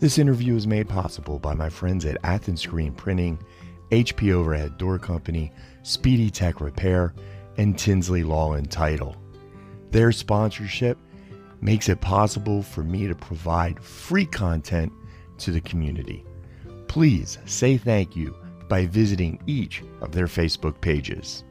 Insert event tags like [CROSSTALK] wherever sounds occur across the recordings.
This interview is made possible by my friends at Athens Screen Printing, HP Overhead Door Company, Speedy Tech Repair, and Tinsley Law and Title. Their sponsorship makes it possible for me to provide free content to the community. Please say thank you by visiting each of their Facebook pages.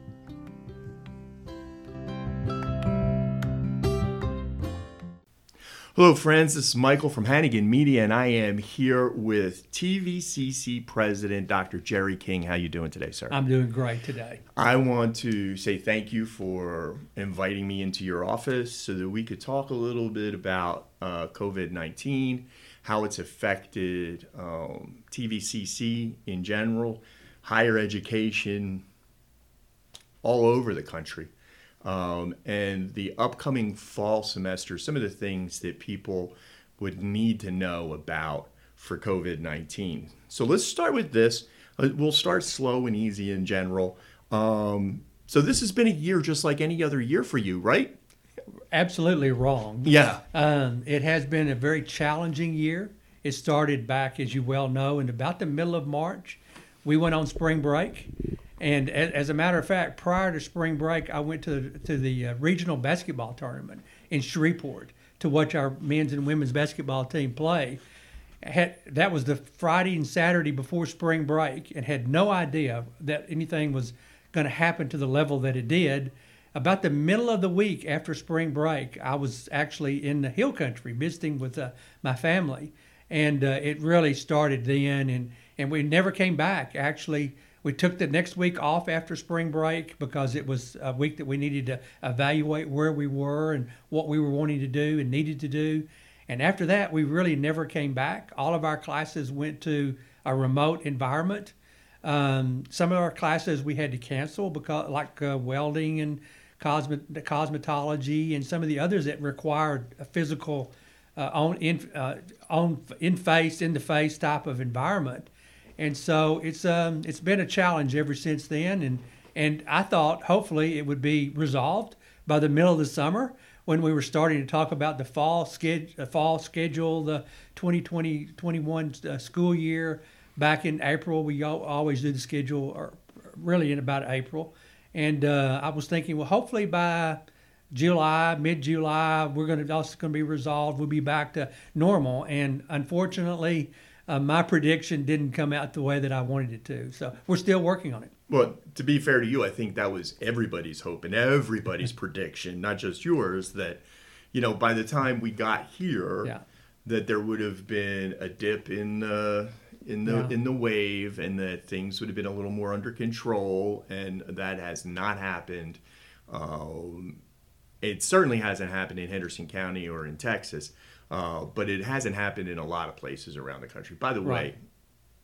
Hello, friends. This is Michael from Hannigan Media, and I am here with TVCC President Dr. Jerry King. How you doing today, sir? I'm doing great today. I want to say thank you for inviting me into your office so that we could talk a little bit about uh, COVID 19, how it's affected um, TVCC in general, higher education all over the country. Um, and the upcoming fall semester, some of the things that people would need to know about for COVID 19. So let's start with this. Uh, we'll start slow and easy in general. Um, so this has been a year just like any other year for you, right? Absolutely wrong. Yeah. Um, it has been a very challenging year. It started back, as you well know, in about the middle of March. We went on spring break. And as a matter of fact, prior to spring break, I went to to the uh, regional basketball tournament in Shreveport to watch our men's and women's basketball team play. Had, that was the Friday and Saturday before spring break, and had no idea that anything was going to happen to the level that it did. About the middle of the week after spring break, I was actually in the hill country visiting with uh, my family, and uh, it really started then, and and we never came back. Actually we took the next week off after spring break because it was a week that we needed to evaluate where we were and what we were wanting to do and needed to do. And after that, we really never came back. All of our classes went to a remote environment. Um, some of our classes we had to cancel because, like uh, welding and cosmet- cosmetology, and some of the others that required a physical, uh, on in uh, on in face in the face type of environment and so it's um, it's been a challenge ever since then. And and I thought hopefully it would be resolved by the middle of the summer when we were starting to talk about the fall schedule, fall schedule, the 2020-21 uh, school year. Back in April, we always do the schedule, or really in about April. And uh, I was thinking, well, hopefully by July, mid July, we're going to also going to be resolved. We'll be back to normal. And unfortunately, uh, my prediction didn't come out the way that I wanted it to. So we're still working on it. Well, to be fair to you, I think that was everybody's hope and everybody's prediction, not just yours, that, you know, by the time we got here, yeah. that there would have been a dip in the in the yeah. in the wave and that things would have been a little more under control and that has not happened. Um, it certainly hasn't happened in Henderson County or in Texas. Uh, but it hasn't happened in a lot of places around the country. By the right. way,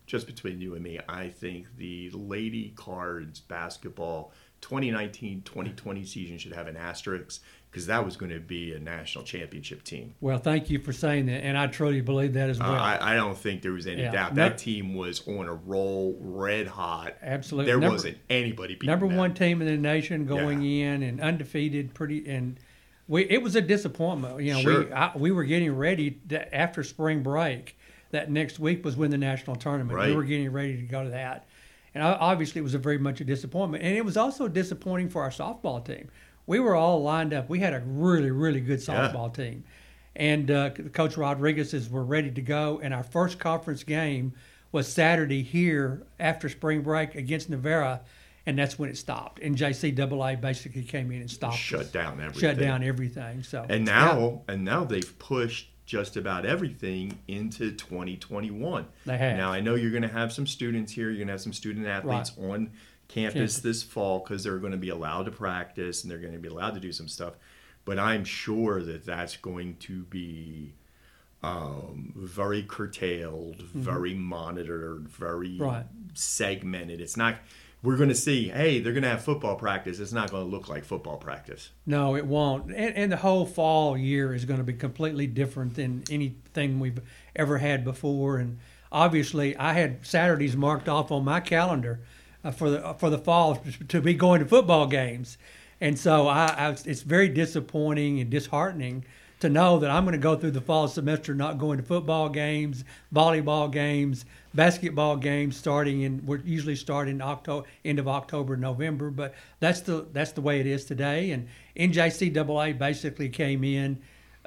just between you and me, I think the Lady Cards basketball 2019 2020 season should have an asterisk because that was going to be a national championship team. Well, thank you for saying that, and I truly believe that as well. Uh, I, I, don't think there was any yeah. doubt that team was on a roll, red hot. Absolutely, there number, wasn't anybody. Number them. one team in the nation going yeah. in and undefeated, pretty and we it was a disappointment. You know, sure. we I, we were getting ready to, after spring break. That next week was when the national tournament. Right. We were getting ready to go to that, and obviously it was a very much a disappointment. And it was also disappointing for our softball team. We were all lined up. We had a really really good softball yeah. team, and uh, Coach Rodriguez's were ready to go. And our first conference game was Saturday here after spring break against Navarro and that's when it stopped. And JCAA basically came in and stopped. Shut us. down everything. Shut down everything. So and now yeah. and now they've pushed just about everything into 2021. They have. Now I know you're going to have some students here. You're going to have some student athletes right. on campus, this fall because they're going to be allowed to practice and they're going to be allowed to do some stuff. But I'm sure that that's going to be um, very curtailed, mm-hmm. very monitored, very right. segmented. It's not we're going to see, hey, they're going to have football practice. It's not going to look like football practice. No, it won't. And, and, the whole fall year is going to be completely different than anything we've ever had before. And obviously, I had Saturdays marked off on my calendar uh, for the for the fall to be going to football games. And so I, I, it's very disappointing and disheartening to know that I'm going to go through the fall semester not going to football games, volleyball games, basketball games starting in we're usually starting October end of October November but that's the that's the way it is today. And NJCAA basically came in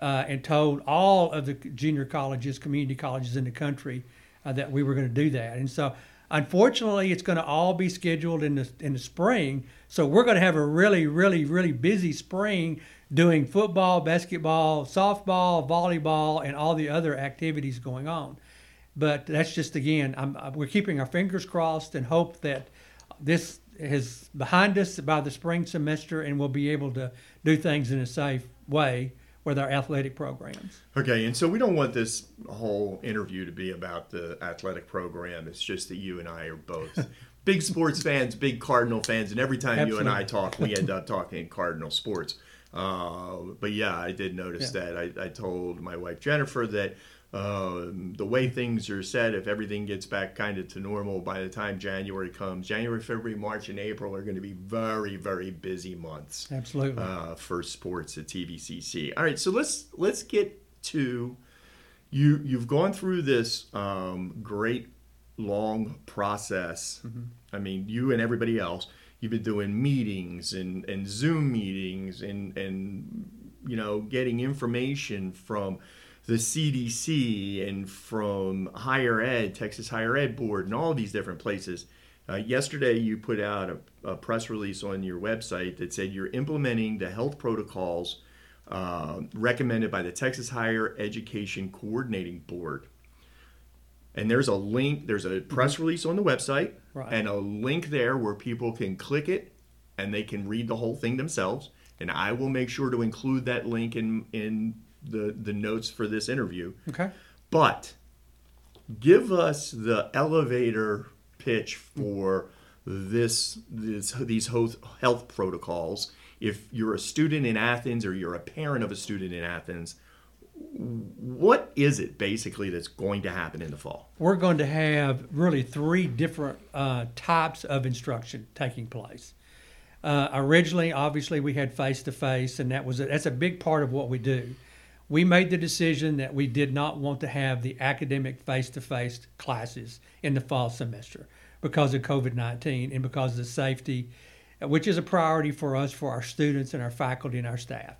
uh, and told all of the junior colleges community colleges in the country uh, that we were going to do that. And so unfortunately it's going to all be scheduled in the in the spring. So we're going to have a really really really busy spring doing football basketball softball volleyball and all the other activities going on but that's just again, I'm, we're keeping our fingers crossed and hope that this is behind us by the spring semester, and we'll be able to do things in a safe way with our athletic programs. Okay, and so we don't want this whole interview to be about the athletic program. It's just that you and I are both [LAUGHS] big sports fans, big Cardinal fans, and every time Absolutely. you and I talk, we end up talking Cardinal sports. Uh, but yeah, I did notice yeah. that. I, I told my wife Jennifer that uh, the way things are set, if everything gets back kind of to normal by the time January comes, January, February, March, and April are going to be very, very busy months. Absolutely. Uh, for sports at TVCC. All right, so let's let's get to you. You've gone through this um, great long process. Mm-hmm. I mean, you and everybody else. You've been doing meetings and, and Zoom meetings and and you know getting information from the CDC and from higher ed, Texas Higher Ed Board, and all these different places. Uh, yesterday, you put out a, a, press release on your website that said you're implementing the health protocols uh, recommended by the Texas Higher Education Coordinating Board. And there's a link, there's a press mm-hmm. release on the website, right. and a link there where people can click it and they can read the whole thing themselves. And I will make sure to include that link in, in the the notes for this interview. Okay. But give us the elevator pitch for this, this these health protocols. If you're a student in Athens or you're a parent of a student in Athens, what is it basically that's going to happen in the fall? We're going to have really three different uh, types of instruction taking place. Uh, originally, obviously, we had face to face, and that was a, that's a big part of what we do we made the decision that we did not want to have the academic face to face classes in the fall semester because of COVID 19 and because of the safety, which is a priority for us, for our students and our faculty and our staff.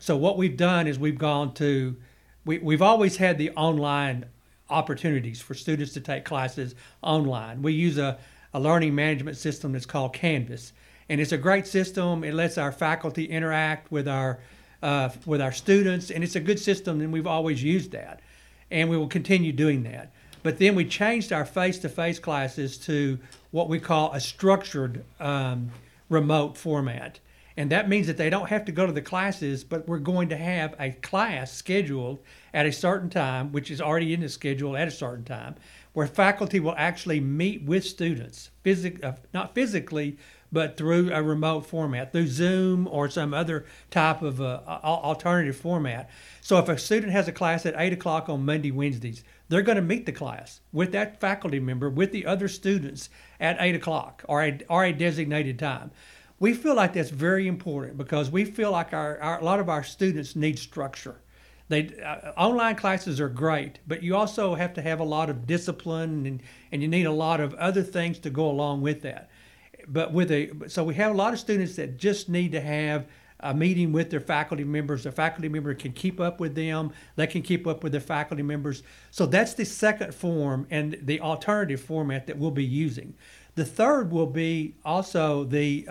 So, what we've done is we've gone to, we, we've always had the online opportunities for students to take classes online. We use a, a learning management system that's called Canvas, and it's a great system. It lets our faculty interact with our uh, with our students, and it's a good system, and we've always used that, and we will continue doing that. But then we changed our face-to-face classes to what we call a structured um, remote format, and that means that they don't have to go to the classes, but we're going to have a class scheduled at a certain time, which is already in the schedule at a certain time, where faculty will actually meet with students, physic- uh, not physically, but through a remote format, through Zoom or some other type of uh, alternative format. So if a student has a class at 8 o'clock on Monday, Wednesdays, they're going to meet the class with that faculty member, with the other students at 8 o'clock or a, or a designated time. We feel like that's very important because we feel like our, our a lot of our students need structure. They, uh, online classes are great, but you also have to have a lot of discipline and, and you need a lot of other things to go along with that but with a so we have a lot of students that just need to have a meeting with their faculty members. Their faculty member can keep up with them. They can keep up with their faculty members. So that's the second form and the alternative format that we'll be using. The third will be also the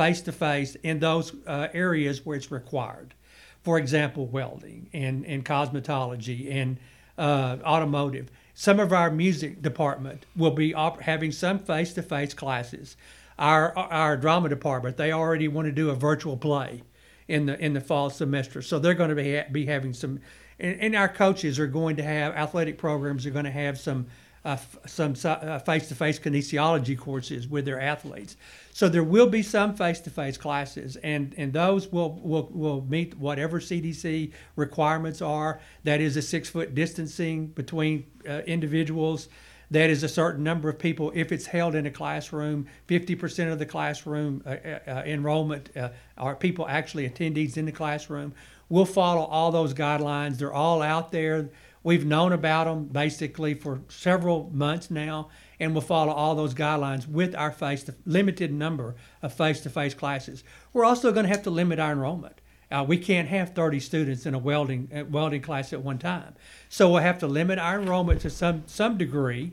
face to face in those uh, areas where it's required. For example, welding and, and cosmetology and uh, automotive. Some of our music department will be op- having some face to face classes. Our, our drama department, they already want to do a virtual play in the in the fall semester. So they're going to be, be having some, and, and our coaches are going to have athletic programs are going to have some uh, some uh, face-to-face kinesiology courses with their athletes. So there will be some face-to-face classes, and, and those will, will, will meet whatever CDC requirements are. That is a six-foot distancing between uh, individuals. that is a certain number of people. If it's held in a classroom, 50% of the classroom uh, uh, uh, enrollment are people actually attendees in the classroom. We'll follow all those guidelines. They're all out there. We've known about them basically for several months now, and we'll follow all those guidelines with our face to limited number of face-to-face classes. We're also going to have to limit our enrollment. Uh, we can't have 30 students in a welding uh, welding class at one time, so we'll have to limit our enrollment to some some degree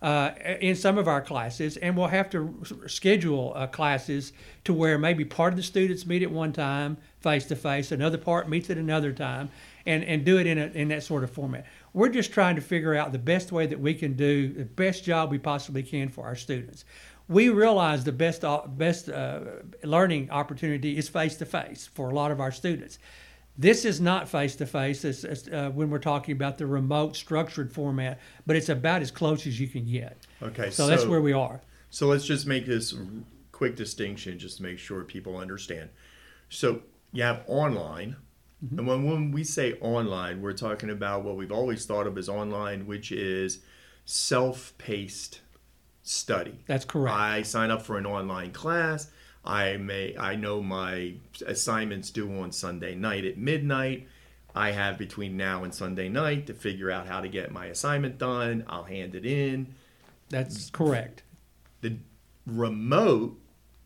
uh, in some of our classes, and we'll have to schedule uh, classes to where maybe part of the students meet at one time face to face, another part meets at another time, and, and do it in a, in that sort of format. We're just trying to figure out the best way that we can do the best job we possibly can for our students we realize the best uh, best uh, learning opportunity is face to face for a lot of our students. This is not face to face when we're talking about the remote structured format, but it's about as close as you can get. Okay, so, so that's where we are. So let's just make this quick distinction, just to make sure people understand. So you have online, mm-hmm. and when, when we say online, we're talking about what we've always thought of as online, which is self-paced study. That's correct. I sign up for an online class. I may I know my assignments due on Sunday night at midnight. I have between now and Sunday night to figure out how to get my assignment done. I'll hand it in. That's correct. The remote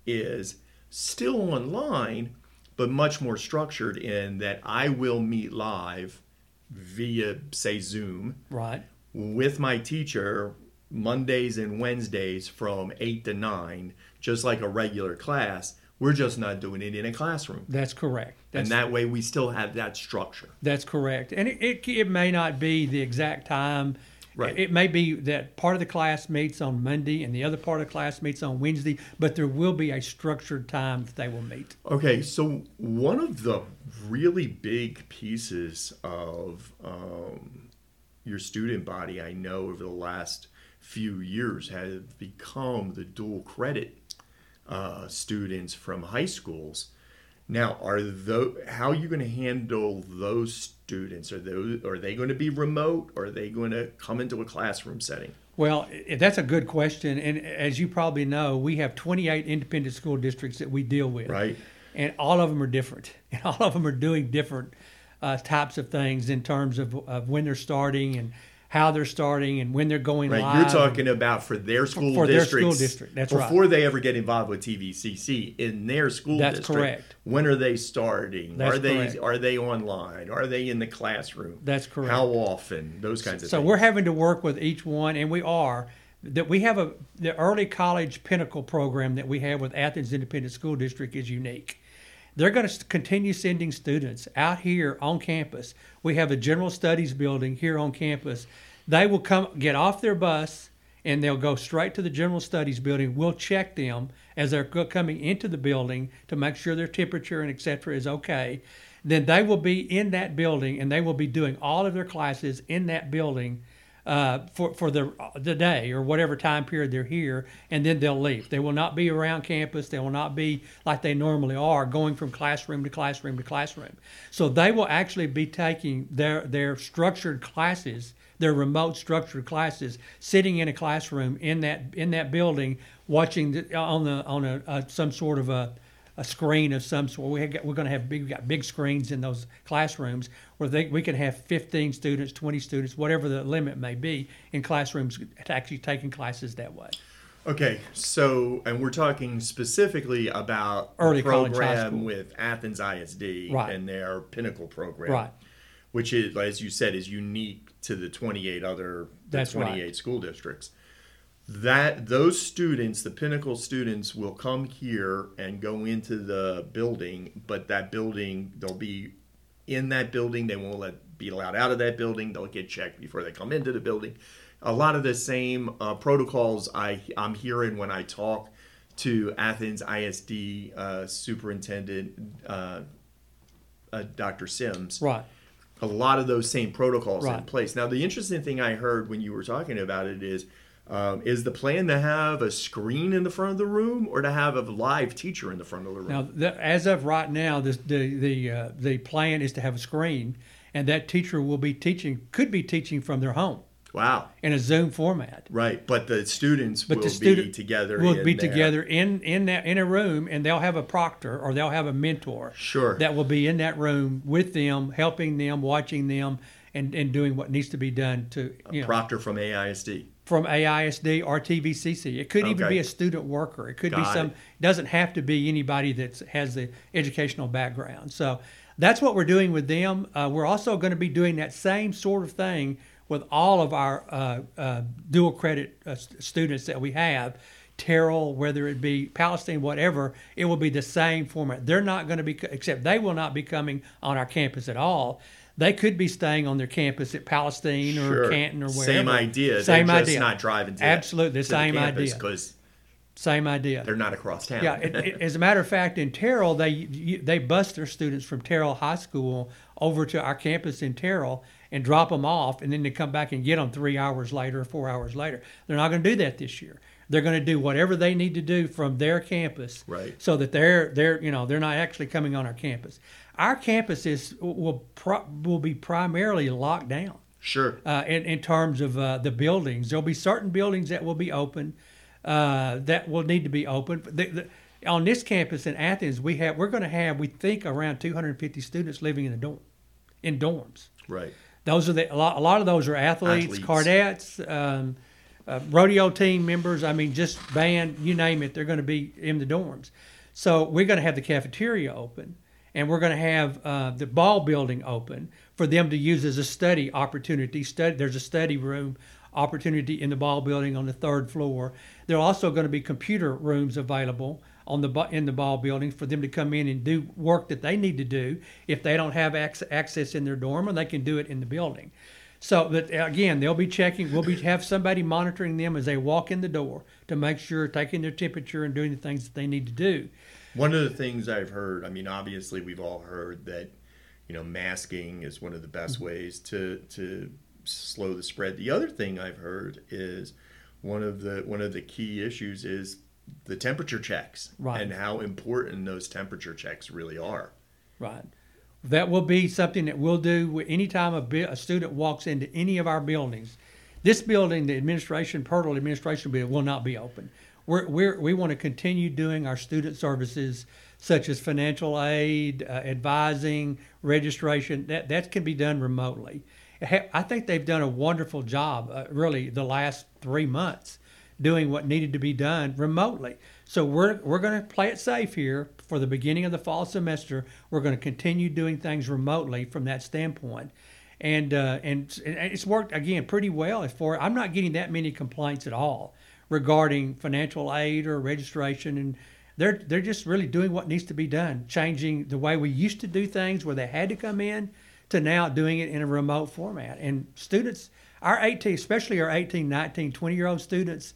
is still online, but much more structured in that I will meet live via, say, Zoom. Right. With my teacher Mondays and Wednesdays from 8 to 9, just like a regular class. We're just not doing it in a classroom. That's correct. That's, and that way we still have that structure. That's correct. And it, it, it may not be the exact time. Right. It may be that part of the class meets on Monday and the other part of the class meets on Wednesday, but there will be a structured time that they will meet. Okay, so one of the really big pieces of um, your student body I know over the last few years have become the dual credit uh, students from high schools. Now, are those how are you going to handle those students? Are those are they going to be remote? Or are they going to come into a classroom setting? Well, that's a good question, and as you probably know, we have 28 independent school districts that we deal with, right? And all of them are different, [LAUGHS] and all of them are doing different uh, types of things in terms of, of when they're starting and how they're starting and when they're going right. live. You're talking about for their school for districts. their school district. That's before right. they ever get involved with TVCC in their school district. That's district. correct. When are they starting? That's are they correct. are they online? Are they in the classroom? That's correct. How often? Those kinds of so things. So we're having to work with each one, and we are. That we have a the early college pinnacle program that we have with Athens Independent School District is unique. They're going to continue sending students out here on campus. We have a general studies building here on campus they will come get off their bus and they'll go straight to the general studies building. We'll check them as they're coming into the building to make sure their temperature and etc. is okay. Then they will be in that building and they will be doing all of their classes in that building uh, for for the the day or whatever time period they're here, and then they'll leave. They will not be around campus. They will not be like they normally are, going from classroom to classroom to classroom. So they will actually be taking their their structured classes their remote structured classes, sitting in a classroom in that in that building, watching the, on the on a, a, some sort of a, a screen of some sort. We we're going to have big, got big screens in those classrooms where they, we can have 15 students, 20 students, whatever the limit may be, in classrooms actually taking classes that way. Okay, so and we're talking specifically about early the program with Athens ISD right. and their Pinnacle program, right? Which is, as you said, is unique to the 28 other the That's 28 right. school districts. That those students, the Pinnacle students, will come here and go into the building, but that building they'll be in that building. They won't let be allowed out of that building. They'll get checked before they come into the building. A lot of the same uh, protocols I I'm hearing when I talk to Athens ISD uh, superintendent uh, uh Dr. Sims. Right a lot of those same protocols right. in place. Now, the interesting thing I heard when you were talking about it is. Um, is the plan to have a screen in the front of the room or to have a live teacher in the front of the room? Now, the, as of right now, the the the, uh, the plan is to have a screen, and that teacher will be teaching, could be teaching from their home. Wow. In a Zoom format. Right, but the students but will the student be together. Will be there. together in in that in a room, and they'll have a proctor or they'll have a mentor. Sure. That will be in that room with them, helping them, watching them, and, and doing what needs to be done to you a know, proctor from AISD. From AISD or TVCC. It could okay. even be a student worker. It could Got be some. It. it doesn't have to be anybody that has the educational background. So that's what we're doing with them. Uh, we're also going to be doing that same sort of thing with all of our uh, uh, dual credit uh, students that we have. Terrell, whether it be Palestine, whatever, it will be the same format. They're not going to be, except they will not be coming on our campus at all they could be staying on their campus at Palestine or Canton or wherever. Same idea. Same They're idea. Not driving. To Absolutely, the same idea. Because same idea. They're not across town. Yeah. It, it, as a matter of fact, in Terrell, they they bus their students from Terrell High School over to our campus in Terrell and drop them off, and then they come back and get them three hours later or four hours later. They're not going to do that this year. They're going to do whatever they need to do from their campus, right? So that they're they're you know they're not actually coming on our campus our campuses will pro, will be primarily locked down. Sure. Uh, in, in terms of uh, the buildings, there'll be certain buildings that will be open, uh, that will need to be open. The, the, on this campus in Athens, we have we're going to have we think around 250 students living in the dorm, in dorms. Right. Those are the a lot. A lot of those are athletes, athletes. cadets, um, uh, rodeo team members. I mean, just band, you name it. They're going to be in the dorms. So we're going to have the cafeteria open and we're going to have uh, the ball building open for them to use as a study opportunity. Study, there's a study room opportunity in the ball building on the third floor. There are also going to be computer rooms available on the in the ball building for them to come in and do work that they need to do if they don't have access in their dorm, and they can do it in the building. So that again, they'll be checking. We'll be have somebody monitoring them as they walk in the door to make sure taking their temperature and doing the things that they need to do. One of the things I've heard, I mean, obviously we've all heard that, you know, masking is one of the best mm-hmm. ways to to slow the spread. The other thing I've heard is one of the one of the key issues is the temperature checks right. and how important those temperature checks really are. Right. That will be something that we'll do anytime a, a student walks into any of our buildings. This building, the administration, Pirtle administration building, will not be open we're, we're, we want to continue doing our student services such as financial aid, uh, advising, registration. That, that can be done remotely. I think they've done a wonderful job, uh, really, the last three months doing what needed to be done remotely. So we're, we're going to play it safe here for the beginning of the fall semester. We're going to continue doing things remotely from that standpoint. And, uh, and it's worked, again, pretty well. As For I'm not getting that many complaints at all regarding financial aid or registration and they're they're just really doing what needs to be done changing the way we used to do things where they had to come in to now doing it in a remote format. And students our 18 especially our 18 19 20 year old students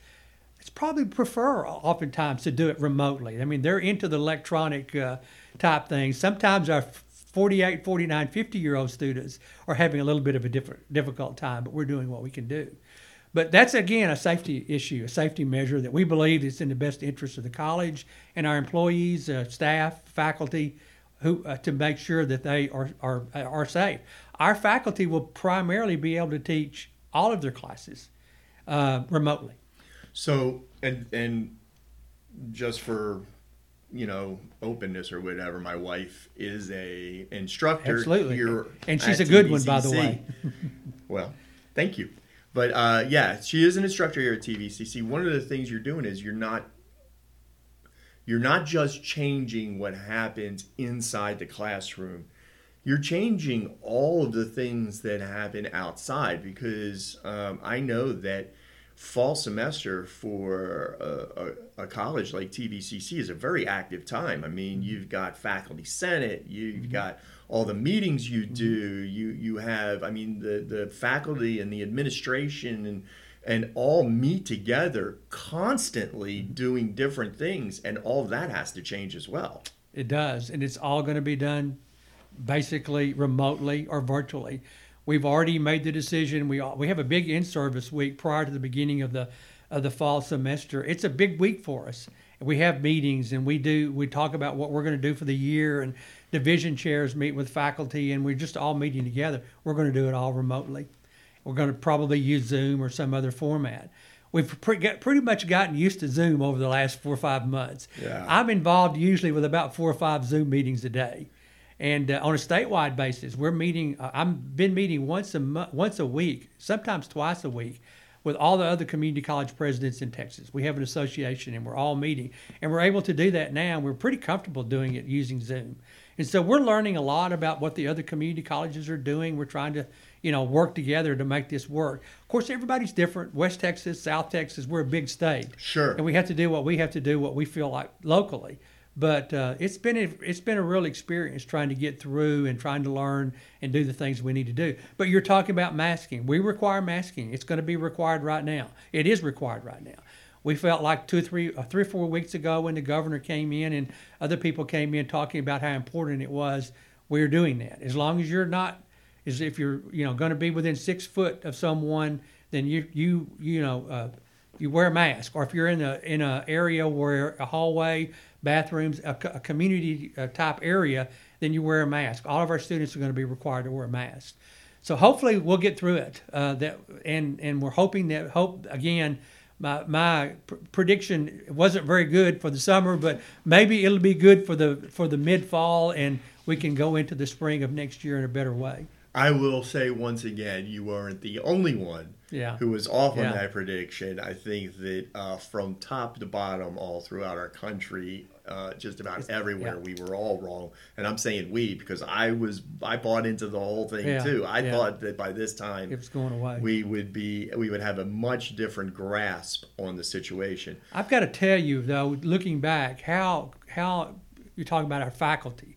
it's probably prefer oftentimes to do it remotely. I mean they're into the electronic uh, type things. Sometimes our 48 49 50 year old students are having a little bit of a different difficult time but we're doing what we can do but that's again a safety issue, a safety measure that we believe is in the best interest of the college and our employees, uh, staff, faculty, who uh, to make sure that they are, are are safe. Our faculty will primarily be able to teach all of their classes uh, remotely. So and and just for you know openness or whatever, my wife is a instructor Absolutely. and she's a good TVCC. one, by the way. well, thank you. But uh, yeah, she is an instructor here at TVCC. One of the things you're doing is you're not you're not just changing what happens inside the classroom. You're changing all of the things that happen outside because um, I know that fall semester for a, a, a, college like TVCC is a very active time. I mean, mm-hmm. you've got faculty senate, you've mm-hmm. got all the meetings you mm-hmm. do. You you have, I mean, the the faculty and the administration and and all meet together constantly mm-hmm. doing different things, and all that has to change as well. It does, and it's all going to be done basically remotely or virtually. We've already made the decision. We we have a big in-service week prior to the beginning of the of the fall semester. It's a big week for us. We have meetings and we do we talk about what we're going to do for the year and division chairs meet with faculty, and we're just all meeting together. We're going to do it all remotely. we're going to probably use Zoom or some other format. We've pretty much gotten used to Zoom over the last four or five months. Yeah. I'm involved usually with about four or five Zoom meetings a day. And uh, on a statewide basis, we're meeting. Uh, I've been meeting once a mo- once a week, sometimes twice a week, with all the other community college presidents in Texas. We have an association, and we're all meeting, and we're able to do that now. We're pretty comfortable doing it using Zoom, and so we're learning a lot about what the other community colleges are doing. We're trying to, you know, work together to make this work. Of course, everybody's different. West Texas, South Texas, we're a big state, sure, and we have to do what we have to do, what we feel like locally. But uh, it's been a, it's been a real experience trying to get through and trying to learn and do the things we need to do. But you're talking about masking. We require masking. It's going to be required right now. It is required right now. We felt like two, three, uh, three or four weeks ago when the governor came in and other people came in talking about how important it was. We're doing that. As long as you're not, as if you're you know going to be within six foot of someone, then you you you know. Uh, you wear a mask, or if you're in a in a area where a hallway bathrooms, a, a community uh, type area, then you wear a mask. All of our students are going to be required to wear a mask. So hopefully we'll get through it. Uh, that and and we're hoping that hope again. My my pr- prediction wasn't very good for the summer, but maybe it'll be good for the for the mid fall, and we can go into the spring of next year in a better way. I will say once again, you weren't the only one yeah. who was off on yeah. that prediction. I think that uh, from top to bottom, all throughout our country, uh, just about it's, everywhere, yeah. we were all wrong. And I'm saying we because I was I bought into the whole thing too. I thought that by this time it was going away. We would be we would have a much different grasp on the situation. I've got to tell you though, looking back, how how you're talking about our faculty.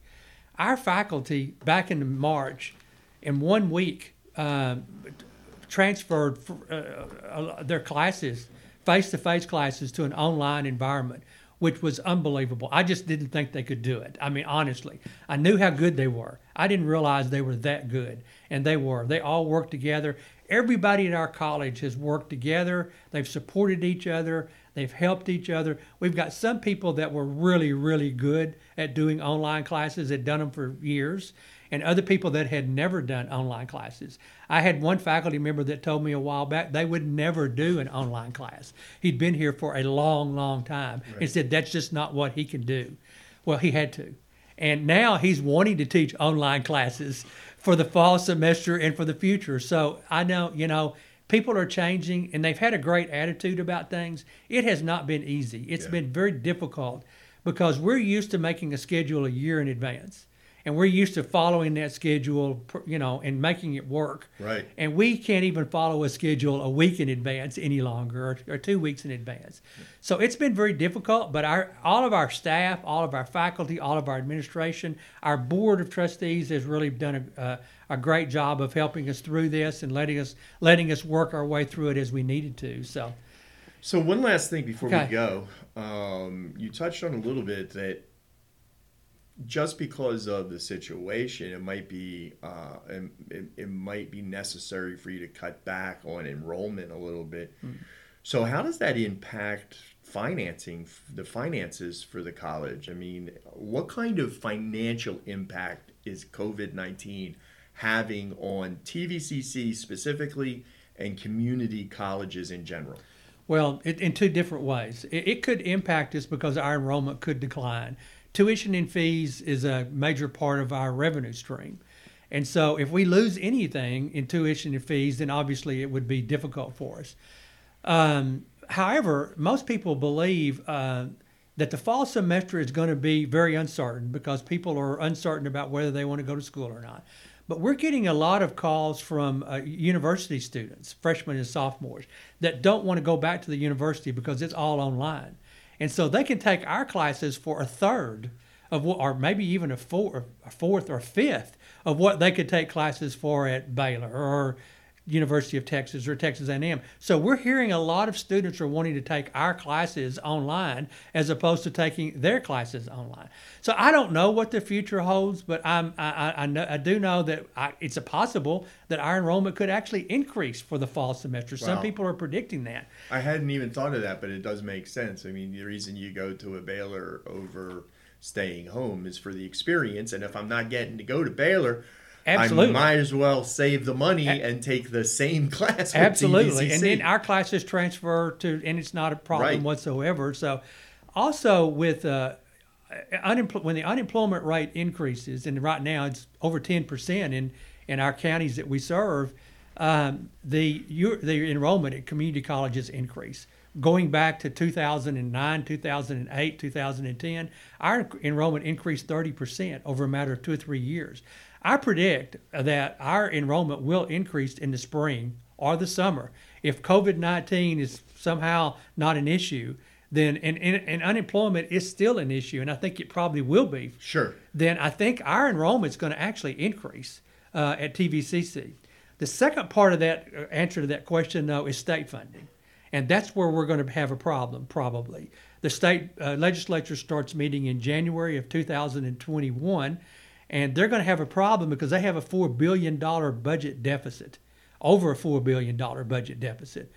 Our faculty back in March in one week uh, transferred uh, uh, their classes, face to face classes, to an online environment, which was unbelievable. I just didn't think they could do it. I mean, honestly, I knew how good they were. I didn't realize they were that good, and they were. They all worked together. Everybody at our college has worked together. They've supported each other. They've helped each other. We've got some people that were really, really good at doing online classes, had done them for years and other people that had never done online classes. I had one faculty member that told me a while back they would never do an online class. He'd been here for a long, long time right. and said that's just not what he can do. Well, he had to. And now he's wanting to teach online classes for the fall semester and for the future. So I know, you know, people are changing and they've had a great attitude about things. It has not been easy. It's yeah. been very difficult because we're used to making a schedule a year in advance and we're used to following that schedule, you know, and making it work. Right. And we can't even follow a schedule a week in advance any longer, or, or two weeks in advance. So it's been very difficult. But our all of our staff, all of our faculty, all of our administration, our board of trustees has really done a, a, a great job of helping us through this and letting us letting us work our way through it as we needed to. So. So one last thing before okay. we go, um, you touched on a little bit that just because of the situation, it might be uh, it, it, might be necessary for you to cut back on enrollment a little bit. Mm. So, how does that impact financing the finances for the college? I mean, what kind of financial impact is COVID nineteen having on TVCC specifically and community colleges in general? Well, it, in two different ways. It, it could impact us because our enrollment could decline tuition and fees is a major part of our revenue stream. And so if we lose anything in tuition and fees, then obviously it would be difficult for us. Um, however, most people believe uh, that the fall semester is going to be very uncertain because people are uncertain about whether they want to go to school or not. But we're getting a lot of calls from uh, university students, freshmen and sophomores, that don't want to go back to the university because it's all online. And so they can take our classes for a third of what, or maybe even a, four, a fourth or fifth of what they could take classes for at Baylor or University of Texas or Texas A&M. So we're hearing a lot of students are wanting to take our classes online as opposed to taking their classes online. So I don't know what the future holds, but I'm, I, I, know, I do know that I, it's a possible that our enrollment could actually increase for the fall semester. Wow. Some people are predicting that. I hadn't even thought of that, but it does make sense. I mean, the reason you go to a Baylor over staying home is for the experience, and if I'm not getting to go to Baylor – Absolutely. I might as well save the money a- and take the same [LAUGHS] class. Absolutely. And then our classes transfer to, and it's not a problem right. whatsoever. So, also with uh, unempl- when the unemployment rate increases, and right now it's over 10% in, in our counties that we serve, um, the, the enrollment at community colleges increase going back to 2009, 2008, 2010, our enrollment increased 30% over a matter of two or three years. I predict that our enrollment will increase in the spring or the summer. If COVID 19 is somehow not an issue, then and, and, and, unemployment is still an issue, and I think it probably will be. Sure. Then I think our enrollment is going to actually increase uh, at TVCC. The second part of that uh, answer to that question, though, is state funding. And that's where we're going to have a problem, probably. The state uh, legislature starts meeting in January of 2021, and they're going to have a problem because they have a $4 billion budget deficit, over a $4 billion budget deficit.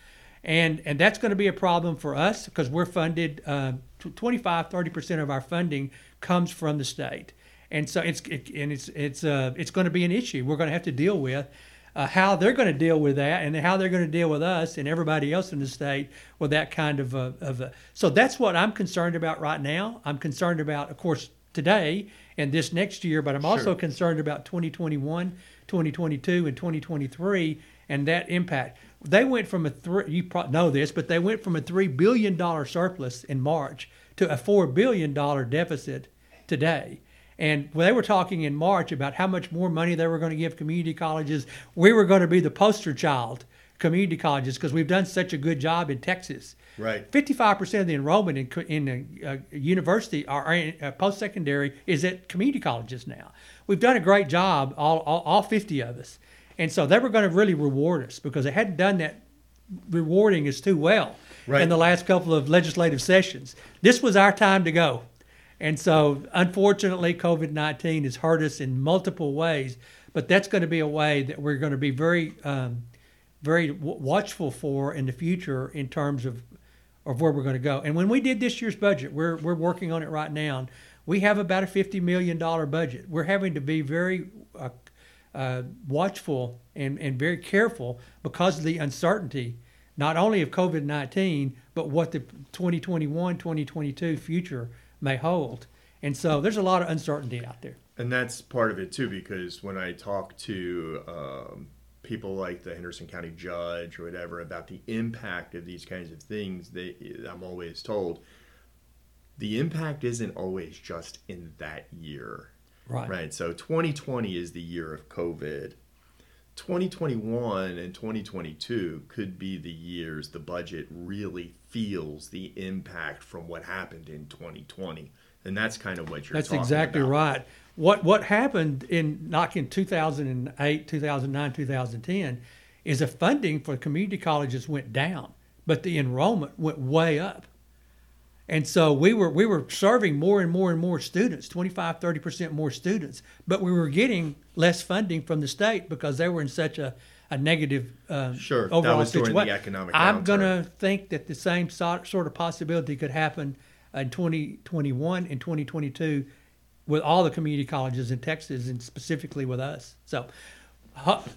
And, and that's going to be a problem for us because we're funded uh, 25, 30% of our funding comes from the state. And so it's, it, and it's, it's, uh, it's going to be an issue we're going to have to deal with uh, how they're going to deal with that and how they're going to deal with us and everybody else in the state with that kind of a, of a, so that's what I'm concerned about right now. I'm concerned about, of course, today and this next year, but I'm also sure. concerned about 2021, 2022, and 2023 and that impact. They went from a three, you probably know this, but they went from a three billion dollar surplus in March to a four billion dollar deficit today. And they were talking in March about how much more money they were going to give community colleges. We were going to be the poster child community colleges because we've done such a good job in Texas. Right. 55% of the enrollment in, in uh, university or uh, post secondary is at community colleges now. We've done a great job, all, all, all 50 of us. And so they were going to really reward us because they hadn't done that rewarding us too well right. in the last couple of legislative sessions. This was our time to go. And so, unfortunately, COVID 19 has hurt us in multiple ways, but that's going to be a way that we're going to be very, um, very w- watchful for in the future in terms of, of where we're going to go. And when we did this year's budget, we're, we're working on it right now. We have about a $50 million budget. We're having to be very uh, uh, watchful and, and very careful because of the uncertainty, not only of COVID 19, but what the 2021 2022 future may hold. And so there's a lot of uncertainty out there. And that's part of it too, because when I talk to um, people like the Henderson County judge or whatever about the impact of these kinds of things, they, I'm always told the impact isn't always just in that year. Right. Right. So 2020 is the year of COVID. 2021 and 2022 could be the years the budget really feels the impact from what happened in 2020 and that's kind of what you're that's exactly about. right what what happened in not in 2008 2009 2010 is the funding for community colleges went down but the enrollment went way up and so we were we were serving more and more and more students 25 30% more students but we were getting less funding from the state because they were in such a, a negative uh, sure overall that was situation. during the economic i'm going to think that the same sort of possibility could happen in 2021 and 2022 with all the community colleges in texas and specifically with us so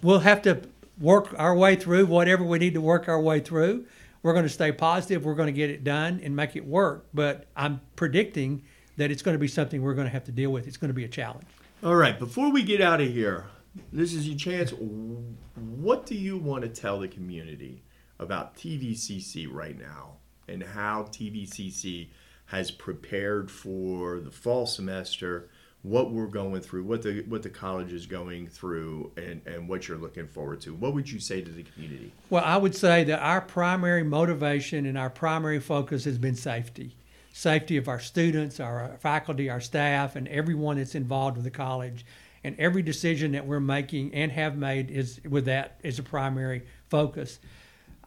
we'll have to work our way through whatever we need to work our way through we're going to stay positive. We're going to get it done and make it work. But I'm predicting that it's going to be something we're going to have to deal with. It's going to be a challenge. All right. Before we get out of here, this is your chance. What do you want to tell the community about TVCC right now and how TVCC has prepared for the fall semester? what we're going through, what the what the college is going through, and and what you're looking forward to. What would you say to the community? Well, I would say that our primary motivation and our primary focus has been safety, safety of our students, our faculty, our staff, and everyone that's involved with the college. And every decision that we're making and have made is with that as a primary focus.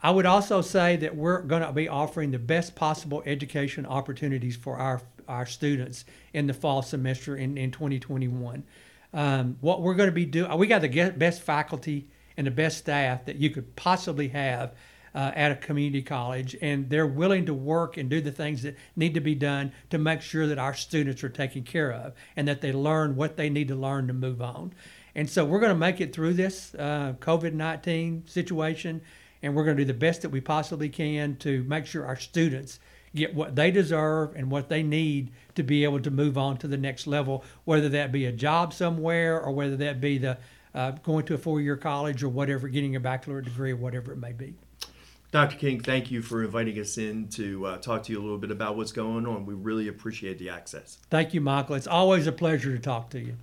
I would also say that we're going to be offering the best possible education opportunities for our our students in the fall semester in, in 2021. Um, what we're going to be doing, we got the best faculty and the best staff that you could possibly have uh, at a community college, and they're willing to work and do the things that need to be done to make sure that our students are taken care of and that they learn what they need to learn to move on. And so we're going to make it through this uh, COVID 19 situation, and we're going to do the best that we possibly can to make sure our students get what they deserve and what they need to be able to move on to the next level, whether that be a job somewhere or whether that be the uh, going to a four year college or whatever, getting a baccalaureate degree or whatever it may be. Dr. King, thank you for inviting us in to uh, talk to you a little bit about what's going on. We really appreciate the access. Thank you, Michael. It's always a pleasure to talk to you.